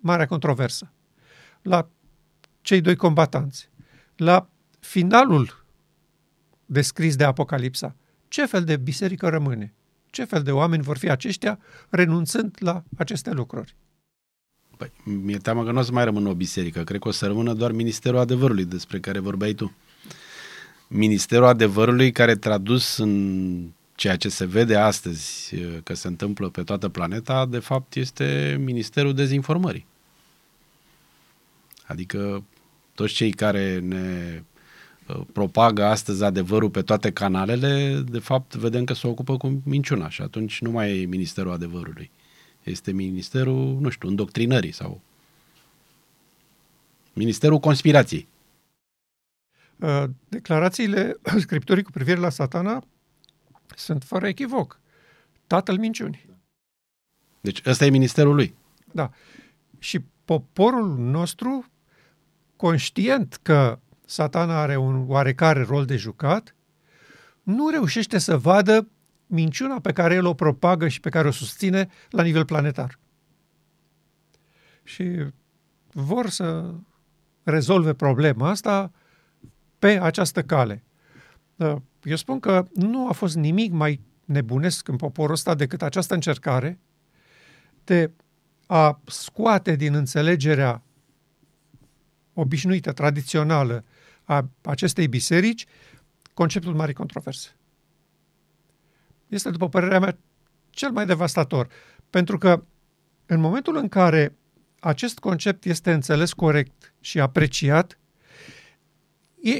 marea controversă, la cei doi combatanți, la finalul descris de Apocalipsa, ce fel de biserică rămâne? Ce fel de oameni vor fi aceștia renunțând la aceste lucruri? Păi, mi-e teamă că nu o să mai rămână o biserică. Cred că o să rămână doar Ministerul Adevărului despre care vorbeai tu. Ministerul Adevărului care tradus în ceea ce se vede astăzi că se întâmplă pe toată planeta, de fapt este Ministerul Dezinformării. Adică toți cei care ne uh, propagă astăzi adevărul pe toate canalele, de fapt vedem că se ocupă cu minciuna și atunci nu mai e Ministerul Adevărului. Este Ministerul, nu știu, îndoctrinării sau Ministerul Conspirației. Uh, declarațiile Scripturii cu privire la satana sunt fără echivoc. Tatăl minciunii. Deci ăsta e ministerul lui. Da. Și poporul nostru conștient că satana are un oarecare rol de jucat, nu reușește să vadă minciuna pe care el o propagă și pe care o susține la nivel planetar. Și vor să rezolve problema asta pe această cale. Eu spun că nu a fost nimic mai nebunesc în poporul ăsta decât această încercare de a scoate din înțelegerea obișnuită, tradițională a acestei biserici, conceptul marii controverse. Este, după părerea mea, cel mai devastator, pentru că în momentul în care acest concept este înțeles corect și apreciat,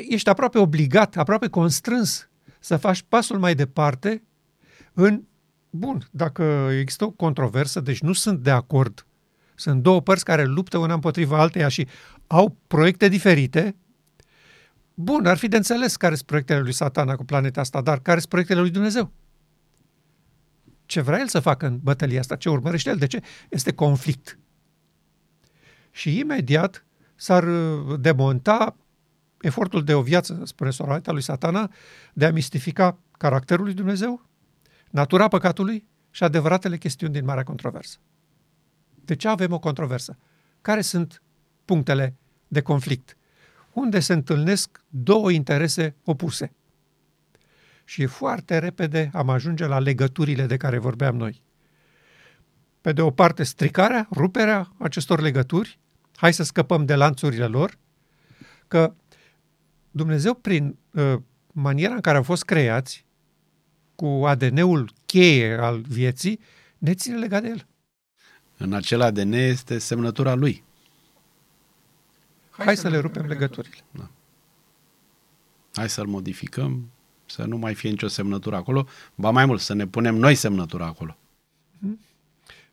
ești aproape obligat, aproape constrâns să faci pasul mai departe în, bun, dacă există o controversă, deci nu sunt de acord, sunt două părți care luptă una împotriva alteia și au proiecte diferite, bun, ar fi de înțeles care sunt proiectele lui satana cu planeta asta, dar care sunt proiectele lui Dumnezeu? Ce vrea el să facă în bătălia asta? Ce urmărește el? De ce? Este conflict. Și imediat s-ar uh, demonta efortul de o viață, spune Soraita lui satana, de a mistifica caracterul lui Dumnezeu, natura păcatului și adevăratele chestiuni din marea controversă. De ce avem o controversă? Care sunt punctele de conflict, unde se întâlnesc două interese opuse. Și foarte repede am ajunge la legăturile de care vorbeam noi. Pe de o parte, stricarea, ruperea acestor legături, hai să scăpăm de lanțurile lor, că Dumnezeu, prin uh, maniera în care au fost creați, cu ADN-ul cheie al vieții, ne ține legat de el. În acel ADN este semnătura lui. Hai, Hai să, să le rupem legăturile. Da. Hai să-l modificăm, să nu mai fie nicio semnătură acolo, ba mai mult, să ne punem noi semnătura acolo. Hmm?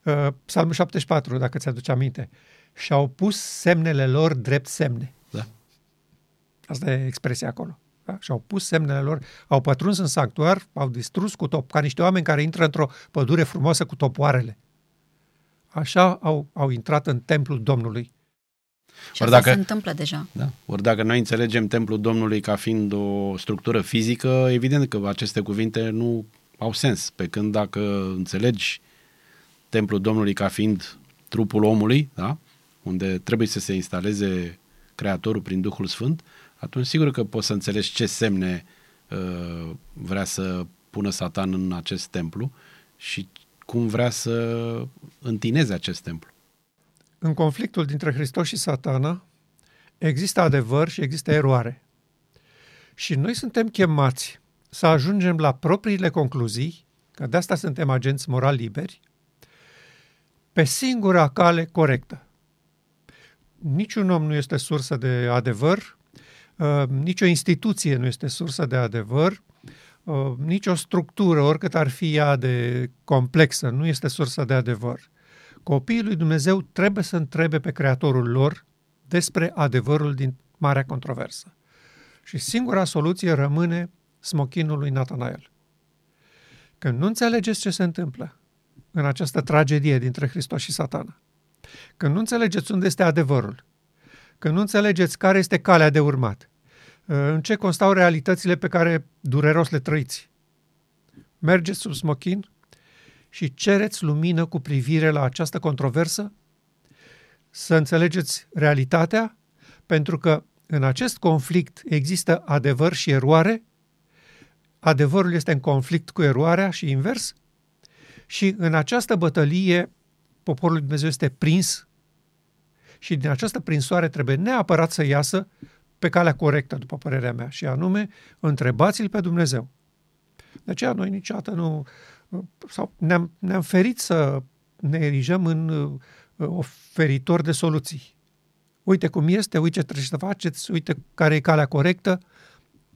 Uh, Psalmul 74, dacă ți-aduce aminte. Și-au pus semnele lor drept semne. Da. Asta e expresia acolo. Da? Și au pus semnele lor, au pătruns în sanctuar, au distrus cu top, ca niște oameni care intră într-o pădure frumoasă cu topoarele. Așa au, au intrat în templul Domnului. Și asta dacă, se întâmplă deja. Da. Ori dacă noi înțelegem templul Domnului ca fiind o structură fizică, evident că aceste cuvinte nu au sens. Pe când dacă înțelegi templul Domnului ca fiind trupul omului, da? unde trebuie să se instaleze Creatorul prin Duhul Sfânt, atunci sigur că poți să înțelegi ce semne uh, vrea să pună Satan în acest templu și cum vrea să întineze acest templu. În conflictul dintre Hristos și satana există adevăr și există eroare. Și noi suntem chemați să ajungem la propriile concluzii, că de asta suntem agenți moral liberi, pe singura cale corectă. Niciun om nu este sursă de adevăr, uh, nicio instituție nu este sursă de adevăr, uh, nicio structură, oricât ar fi ea de complexă, nu este sursă de adevăr. Copiii lui Dumnezeu trebuie să întrebe pe Creatorul lor despre adevărul din marea controversă. Și singura soluție rămâne smochinul lui Natanael. Când nu înțelegeți ce se întâmplă în această tragedie dintre Hristos și satana, când nu înțelegeți unde este adevărul, când nu înțelegeți care este calea de urmat, în ce constau realitățile pe care dureros le trăiți, mergeți sub smochin și cereți lumină cu privire la această controversă, să înțelegeți realitatea, pentru că în acest conflict există adevăr și eroare, adevărul este în conflict cu eroarea și invers, și în această bătălie poporul lui Dumnezeu este prins? Și din această prinsoare trebuie neapărat să iasă pe calea corectă, după părerea mea, și anume, întrebați-l pe Dumnezeu. De aceea noi niciodată nu sau ne-am, ne-am ferit să ne erijăm în uh, oferitor de soluții. Uite cum este, uite ce trebuie să faceți, uite care e calea corectă.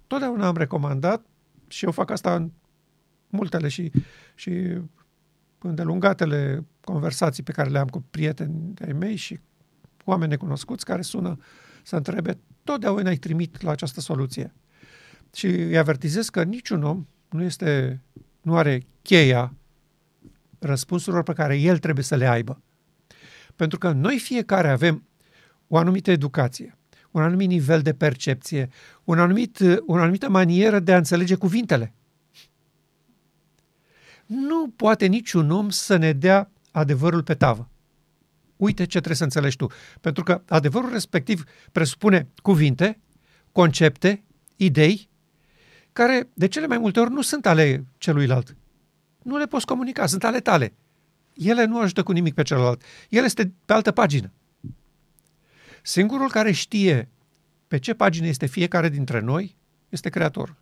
Totdeauna am recomandat și eu fac asta în multele și, și îndelungatele conversații pe care le am cu prieteni ai mei și oameni necunoscuți care sună să întrebe, totdeauna îi trimit la această soluție. Și îi avertizez că niciun om nu este nu are cheia răspunsurilor pe care el trebuie să le aibă. Pentru că noi fiecare avem o anumită educație, un anumit nivel de percepție, un anumit, o anumită manieră de a înțelege cuvintele. Nu poate niciun om să ne dea adevărul pe tavă. Uite ce trebuie să înțelegi tu. Pentru că adevărul respectiv presupune cuvinte, concepte, idei care de cele mai multe ori nu sunt ale celuilalt. Nu le poți comunica, sunt ale tale. Ele nu ajută cu nimic pe celălalt. El este pe altă pagină. Singurul care știe pe ce pagină este fiecare dintre noi este Creatorul.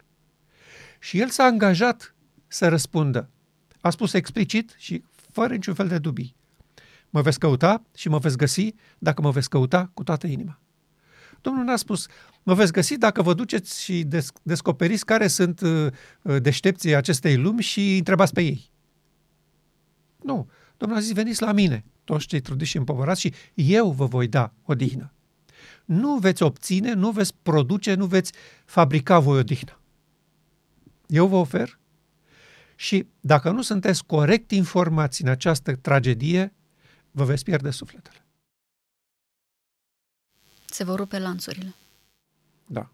Și el s-a angajat să răspundă. A spus explicit și fără niciun fel de dubii. Mă veți căuta și mă veți găsi dacă mă veți căuta cu toată inima. Domnul n-a spus, mă veți găsi dacă vă duceți și des- descoperiți care sunt uh, uh, deștepții acestei lumi și întrebați pe ei. Nu. Domnul a zis, veniți la mine, toți cei trudiți și împovărați și eu vă voi da odihnă. Nu veți obține, nu veți produce, nu veți fabrica voi odihnă. Eu vă ofer și dacă nu sunteți corect informați în această tragedie, vă veți pierde sufletele. Se vor rupe lanțurile. Da.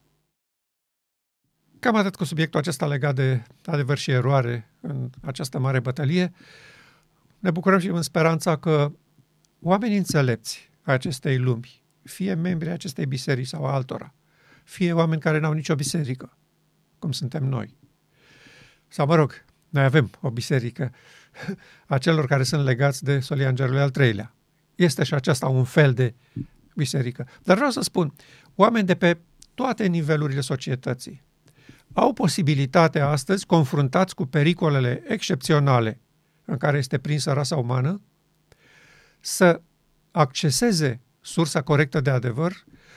Cam atât cu subiectul acesta legat de adevăr și eroare în această mare bătălie. Ne bucurăm și în speranța că oamenii înțelepți acestei lumi, fie membri acestei biserici sau altora, fie oameni care n-au nicio biserică, cum suntem noi. Sau, mă rog, noi avem o biserică a celor care sunt legați de solia Îngerului al treilea. Este și aceasta un fel de biserică. Dar vreau să spun, oameni de pe toate nivelurile societății au posibilitatea astăzi, confruntați cu pericolele excepționale în care este prinsă rasa umană, să acceseze sursa corectă de adevăr,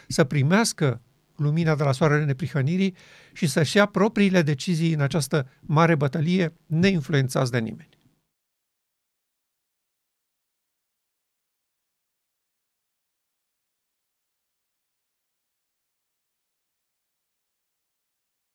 să primească lumina de la soarele neprihănirii și să-și ia propriile decizii în această mare bătălie, neinfluențați de nimeni.